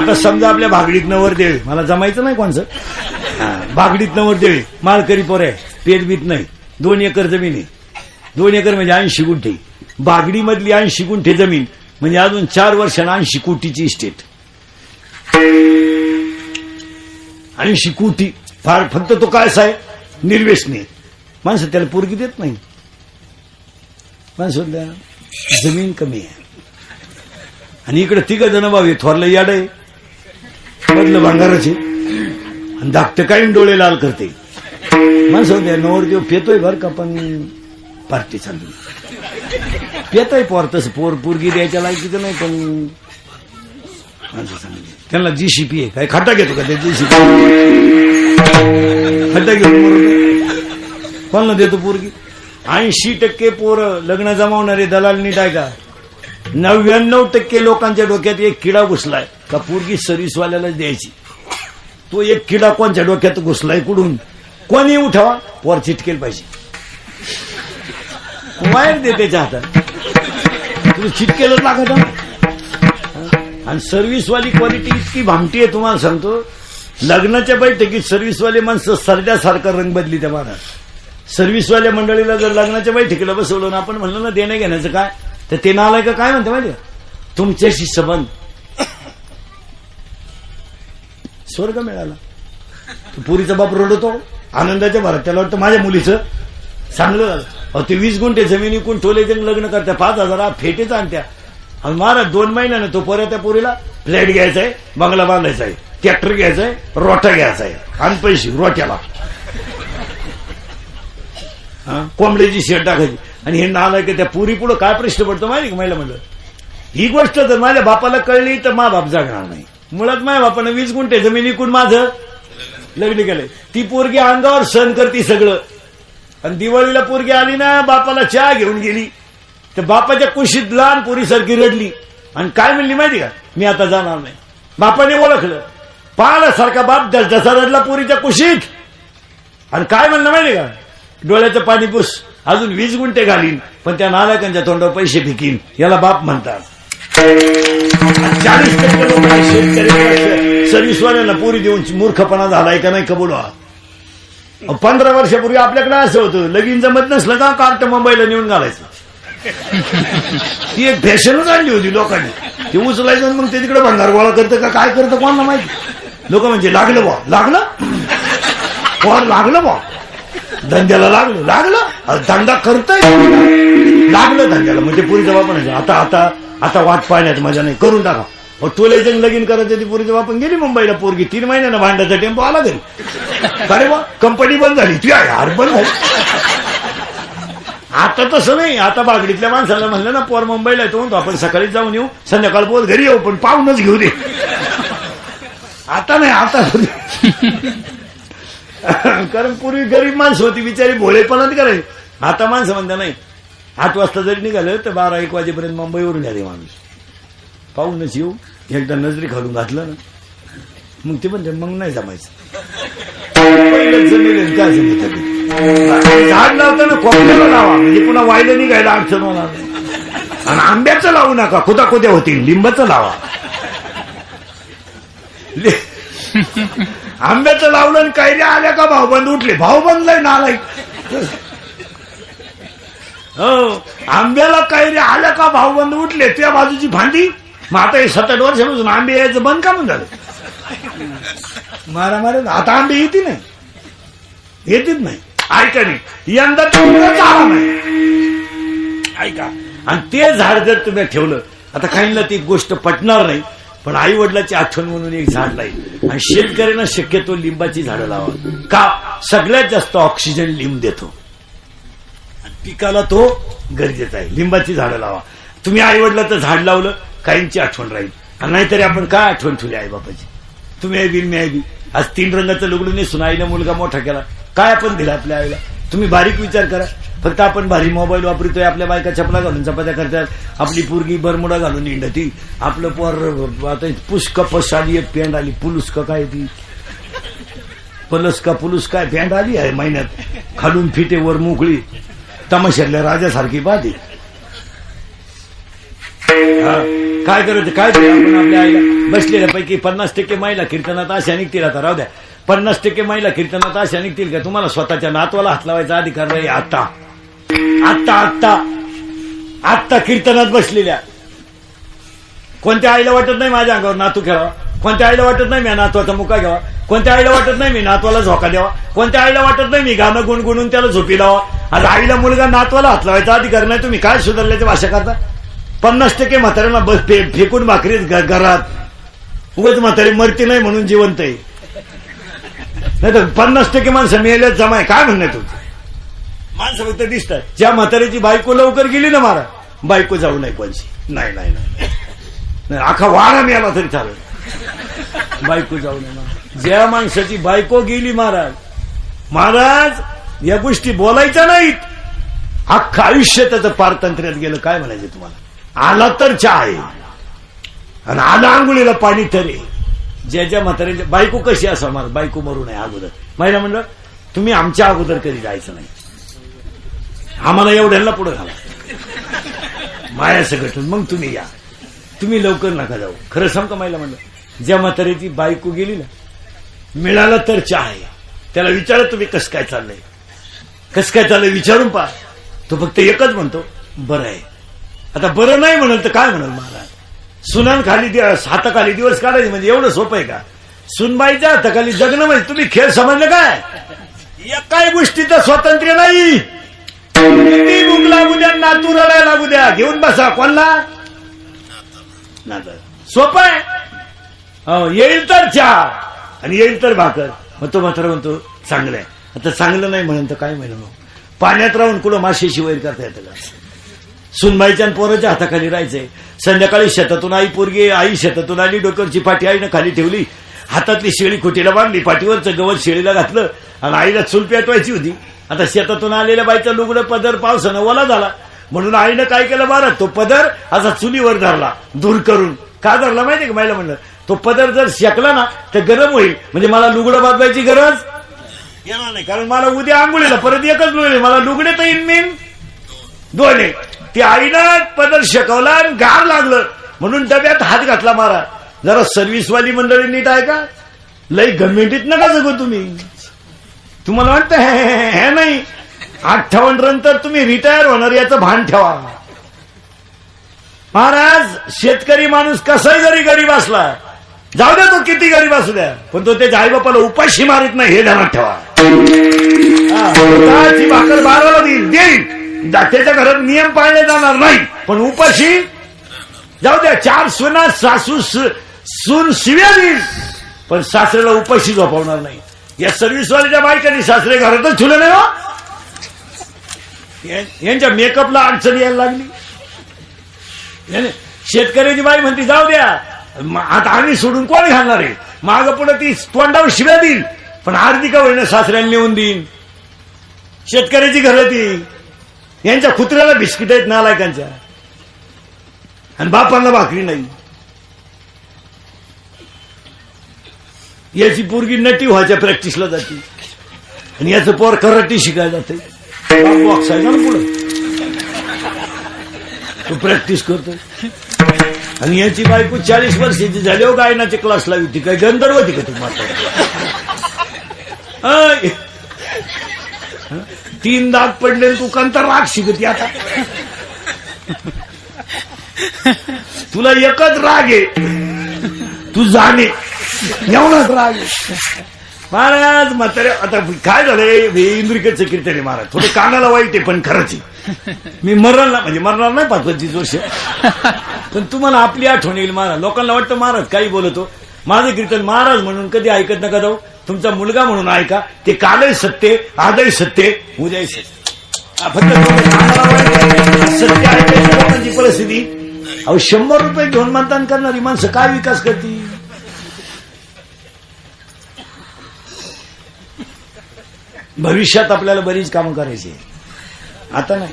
आता समजा आपल्या भागडीत नवर देवे. मला जमायचं नाही कोणचं. भागडीत नवर देवे. माळकरी पोर आहे. पेट बीत नाही. दोन एकर जमीन आहे. दोन एकर म्हणजे ऐंशी गुंठे. बागडी मधली ऐंशी गुंठे जमीन म्हणजे अजून चार वर्षांना ऐंशी कोटीची इस्टेट. ऐंशी कोटी. फार फक्त तो काय आहे निर्वेशने. माणसं त्याला पोरगी देत नाही. माणसं जमीन कमी आहे. आणि इकडे तिघ जण भावी थोरलं याड आहे. मधलं भांगाराचे. आणि धाकटं काही डोळे लाल करते. माणसं म्हणते नवरदेव पेतोय बर का पण पार्टी चालली पेतोय पोर तसं पोर पोरगी द्यायच्या लायकीचं नाही पण माणसं त्यांना जीसीपी आहे. काय खड्डा घेतो का ते जीसीपी खड्डा घेऊन मरतो कोणाला देतो पोरगी? ऐंशी टक्के पोरं लग्न जमावणारे दलाल नीट आहे का नव्याण्णव टक्के लोकांच्या डोक्यात एक किडा घुसलाय. का पोरगी सर्व्हिसवाल्यालाच द्यायची. तो एक किडा कोणच्या डोक्यात घुसलाय कुठून कोणी उठावा? पोर चिटकेल पाहिजे. वायर दे त्याच्या हातात. तुला चिटकेलच लागत आणि सर्व्हिसवाली क्वालिटी इतकी भामटी आहे तुम्हाला सांगतो. लग्नाच्या बैठकीत सर्व्हिसवाले माणसं सरड्यासारखा रंग बदली त्या मारा सर्व्हिसवाल्या मंडळीला जर लग्नाच्या बैठकीला बसवलं ना आपण म्हणलं ना देणं घेण्याचं काय? तर ते नालाय का काय म्हणते माहिती तुमच्याशी संबंध स्वर्ग मिळाला. तो पुरीचा बाप रडतो आनंदाच्या भरात. त्याला वाटतं माझ्या मुलीचं चांगलं झालं. ते वीस गुंठे जमिनी कोण टोले जण लग्न करत्या. पाच हजार फेटेच आणत्या. आणि महाराज दोन महिन्यानं तो परत त्या पुरीला फ्लॅट घ्यायचा आहे बंगला बांधायचा आहे ट्रॅक्टर घ्यायचा आहे रोटा घ्यायचा आहे आणि पैसे रोट्याला. कोंबड्याची शेड टाकायची. आणि हे नाला की त्या पुरी पुढे काय प्रश्न पडतो माहिती का? महिला म्हणलं ही गोष्ट जर माझ्या बापाला कळली तर मा बाप जागणार नाही. मुळात माय बापानं वीस गुंठे जमीन विकून माझं लग्न केलंय. ती पोरगी अंगावर सण करते सगळं. आणि दिवाळीला पोरगी आली ना बापाला चहा घेऊन गेली. तर बापाच्या कुशीत लहान पोरीसारखी रडली. आणि काय म्हणली माहिती का? मी आता जाणार नाही. बापाने ओळखलं. पाहल्यासारखा बाप जसा रडला पोरीच्या कुशीत. आणि काय म्हणलं माहिती का? डोळ्याचं पाणी पुस. अजून वीस गुंठे घालीन. पण त्या नालायकांच्या तोंडावर पैसे फिकीन. याला बाप म्हणतात. चाळीस टक्के लोक शेतकरी सर्व्हिसवाल्यांना पोरी देऊन मूर्खपणा झालाय का नाही कबूल पंधरा वर्षापूर्वी आपल्याकडे असं होतं. लगीन जमत नसलं का कार्ट मुंबईला नेऊन घालायचं. ती एक फॅशनच आणली होती लोकांनी. ते उचलायचं मग ते तिकडे भंगार गोळा करतं का? काय करतं कोणाला माहिती? लोक म्हणजे लागलं बा लागलं? कोण लागलं बा धंद्याला लागलं. लागलं? धंदा करताय. लागलं धंद्याला. म्हणजे पुरी जबाब नाही आता आता आता वाट पाहण्यात मजा नाही. करून टाका अहो, टोलेचं लगीन करायचं ती पुरीचा बापन गेली मुंबईला पोरगी. तीन महिन्यानं भांड्याचा टेम्पो आला घरी. अरे बा कंपनी बंद झाली. ती यार बंद झाली. आता तसं नाही. आता बागडीतल्या माणसाला म्हणलं ना पोर मुंबईला येतो म्हणतो आपण सकाळी जाऊन येऊ. संध्याकाळ बोल घरी येऊ पण पाहूनच घेऊ दे. आता नाही आता कारण पूर्वी गरीब माणसं होती बिचारी भोळेपणात करायची. आता माणसं म्हणता नाही आठ वाजता जरी निघालं तर बारा एक वाजेपर्यंत मुंबईवरून आले माणूस. पाहूनच येऊ. एकदा नजरी घालून घातलं ना. मग ते म्हणते मग नाही जमायचं. जमेल काय झाड लावताना कोपऱ्याला लावा. म्हणजे पुन्हा वायला निघायला अडचण होणार नाही. आणि आंब्याचं लावू नका. खुदा खुद्या होतील. लिंबाचं लावा. ले- आंब्याचं लावलं आणि कैऱ्या आल्या का भाऊबंद? उठले. भाऊबंद लय नालाय हो आंब्याला काहीरी आल्या का भाऊबंद उठले? त्या बाजूची भांडी? मग आता हे सात आठ वर्षापासून आंबे यायचं बंद का म्हणून झालं? मारा मारा आता आंबे येतील नाही. येतील नाही. ऐका नाही यंदा तर नाही. ऐका आणि ते झाड जर तुम्ही ठेवलं आता काहींना ती गोष्ट पटणार नाही पण आई वडिलाची आठवण म्हणून एक झाड लाईल आणि शेतकऱ्यांना शक्यतो लिंबाची झाडं लावा. का? सगळ्यात जास्त ऑक्सिजन लिंब देतो. पिकाला तो गरजेचा आहे. लिंबाची झाडं लावा. तुम्ही आई वडिलाचं झाड लावलं काहींची आठवण राहील. आणि नाहीतरी आपण काय आठवण ठेवली आई बापाची तुम्ही आई बी मी आई बी. आज तीन रंगाचं लुगडून नेसून आईने मुलगा मोठा केला. काय आपण दिला आपल्या आईला? तुम्ही बारीक विचार करा. फक्त आपण भारी मोबाईल वापरतोय आपल्या बायका छपला घालून चपात्या करतात आपली पोरगी बरमुडा घालून इंडती आपलं पोर आता पुष्क पश आली एक पॅन्ट आली. पुलुस का काय ती? पलस का पुलुस काय? पॅन्ट आली आहे महिन्यात. खालून फिटे वर मोकळी. तमाशातल्या राजासारखी बाधी काय करायचं काय आपण आपल्या आईला? बसलेल्या पैकी पन्नास टक्के महिला कीर्तनात अशा निघतील आता राहू द्या. पन्नास टक्के महिला कीर्तनात अशा निघतील का? तुम्हाला स्वतःच्या नातवाला हात लावायचा अधिकार नाही. आता आत्ता आत्ता. आत्ता कीर्तनात बसलेल्या. कोणत्या आईला वाटत नाही माझ्या अंगावर नातू खेळावा? कोणत्या आईला वाटत नाही मी नातवाचा मुका घ्यावा? कोणत्या आईला वाटत नाही मी नातवाला झोका द्यावा? कोणत्या आईला वाटत नाही मी गाणं गुणगुणून त्याला झोपी लावा? आज आईला मुलगा नातवाला हात लावायचा अधिकार नाही तुम्ही काय सुधारल्याची भाषा करता पन्नास टक्के म्हाताऱ्यांना बस फेकून भाकरी घरात. उगाच म्हातारी मरती नाही म्हणून जिवंत आहे. नाही तर पन्नास टक्के माणसं मेल्यात जमाय काय म्हणणं तुमचं? माणसं फक्त दिसतात. ज्या म्हाताऱ्याची बायको लवकर गेली ना मारा बायको जाऊ नाही कोणची. नाही नाही नाही. नाही, अख्खा वारा मिळाला तरी चालेल. बायको जाऊ नये ज्या माणसाची बायको गेली महाराज महाराज या गोष्टी बोलायच्या नाहीत. अख्खं आयुष्य त्याचं पारतंत्र्यात गेलं काय म्हणायचं तुम्हाला? आला तर चहा आहे आणि आला आंघोळीला पाणी तरी. ज्या ज्या म्हाताऱ्यांच्या बायको कशी असा मला? बायको मरू नये अगोदर. महिला म्हणलं तुम्ही आमच्या अगोदर कधी जायचं नाही. आम्हाला एवढ्यांना पुढे घाला. माया सगळं मग तुम्ही या. तुम्ही लवकर नका जाऊ. खरं सांग का म्हणलं ज्या म्हाताऱ्याची बायको गेली ना मिळाला तर चहा आहे त्याला विचारा तुम्ही कसं काय चाललंय. कस काय झालं विचारून पहा. तो फक्त एकच म्हणतो बरं आहे. आता बरं नाही म्हणाल तर काय म्हणाल महाराज? सुनान खाली दिवस हाताखाली दिवस काढायचे म्हणजे एवढं सोपं आहे का? सुनबाईच्या हाताखाली जगणं म्हणजे तुम्ही खेळ समजलं काय? या गोष्टीचं स्वातंत्र्य नाही. लागू द्या नातू रडायला लागू द्या. घेऊन बसा. कोणला? नातं. सोपं आहे. हो, येईल तर चहा. आणि येईल तर भाकर. मग तो मात्र म्हणतो चांगलं आहे. आता चांगलं नाही म्हणून तर काय म्हणू? मग पाण्यात राहून कुठं माशेशी वैर करता येतं का? सुनबाईच्या पोराच्या हाताखाली राहायचंय. संध्याकाळी शेतातून आई पोरगी आई शेतातून आली डोक्यावरची पाठी आईनं खाली ठेवली. हातातली शेळी खुटीला बांधली पाठीवरचं गवत शेळीला घातलं आणि आईला चूल पेटवायची होती. आता शेतातून आलेल्या बाईचा लुगडं पदर पावसानं ओला झाला. म्हणून आईनं काय केलं बरं तो पदर असा चुलीवर धरला दूर करून. का धरला माहितीये का? माहिला म्हणलं तो पदर जर शेकला ना तर गरम होईल. म्हणजे मला लुगडं बांधवायची गरज? येणार नाही. कारण मला उद्या आंघोळीला परत एकच लुगडे मला लुगडे तर इन मीन दोन ते आईनं पदर शेकवला आणि गार लागलं. म्हणून डब्यात हात घातला मारा. जरा सर्व्हिसवाली मंडळी नीट आहे का? लई गव्हर्मेंटीत नका जगू तुम्ही. तुम्हाला वाटतं हे- हे नाही? अठ्ठावन्न नंतर तुम्ही रिटायर होणार याचं भान ठेवा. महाराज शेतकरी माणूस कसाही जरी गरीब असला जाऊ द्या तो किती गरीब असू द्या पण तो त्याच्या आईबापाला उपाशी मारित नाही हे ध्यानात ठेवा. स्वतःची भाकर बाराला देईल. देईल. त्याच्या घरात नियम पाळले जाणार नाही. पण उपाशी जाऊ द्या चार सुना सासू सून शिव्या देईल. पण सासऱ्याला उपाशी झोपवणार नाही. या सर्व्हिसवाल्याच्या बायकांनी सासरे घरातच ठेवलं नाही हो. यांच्या मेकअपला अडचण यायला लागली. शेतकऱ्याची बाई म्हणते जाऊ द्या आता आम्ही सोडून कोण घालणार आहे? माग पुढे ती तोंडावर शिव्या देईल. पण आरती वर्ण होईना सासऱ्यांनी नेऊन देईन. शेतकऱ्याची घरं ती. यांच्या कुत्र्याला बिस्किट आहेत नालायकांच्या. आणि बापांना भाकरी नाही. याची पोरगी नटी व्हायच्या प्रॅक्टिसला जाते. आणि याचं पोर कराटे शिकायला जाते. बॉक्स आहे ना पुढं. तो प्रॅक्टिस करतो आणि याची बायको चाळीस वर्षाची झाली हो गायनाचे क्लास लावी ती काय गंधर्व होती का तू माता? तीन दाग पडले तू कंतर राग शिकती आता. तुला एकच राग आहे. तू जाणे एवढाच राग आहे. महाराज म्हातारे आता काय झालंय? हे इंद्रिकेचं कीर्तन आहे महाराज. थोडं कानाला वाईट आहे पण खरंच आहे. मी मरणार म्हणजे मरणार नाही पाच पंचवीस वर्ष. पण तुम्हाला आपली आठवण येईल महाराज. लोकांना वाटतं महाराज काही बोलतो. माझं कीर्तन महाराज म्हणून कधी ऐकत नका जाऊ. तुमचा मुलगा म्हणून ऐका ते कालही सत्य आजही सत्य उद्याही सत्य फक्त आहे. परिस्थिती. अहो शंभर रुपये घेऊन मतदान करणारी माणसं काय विकास करतील? भविष्यात आपल्याला बरीच कामं करायची आता नाही.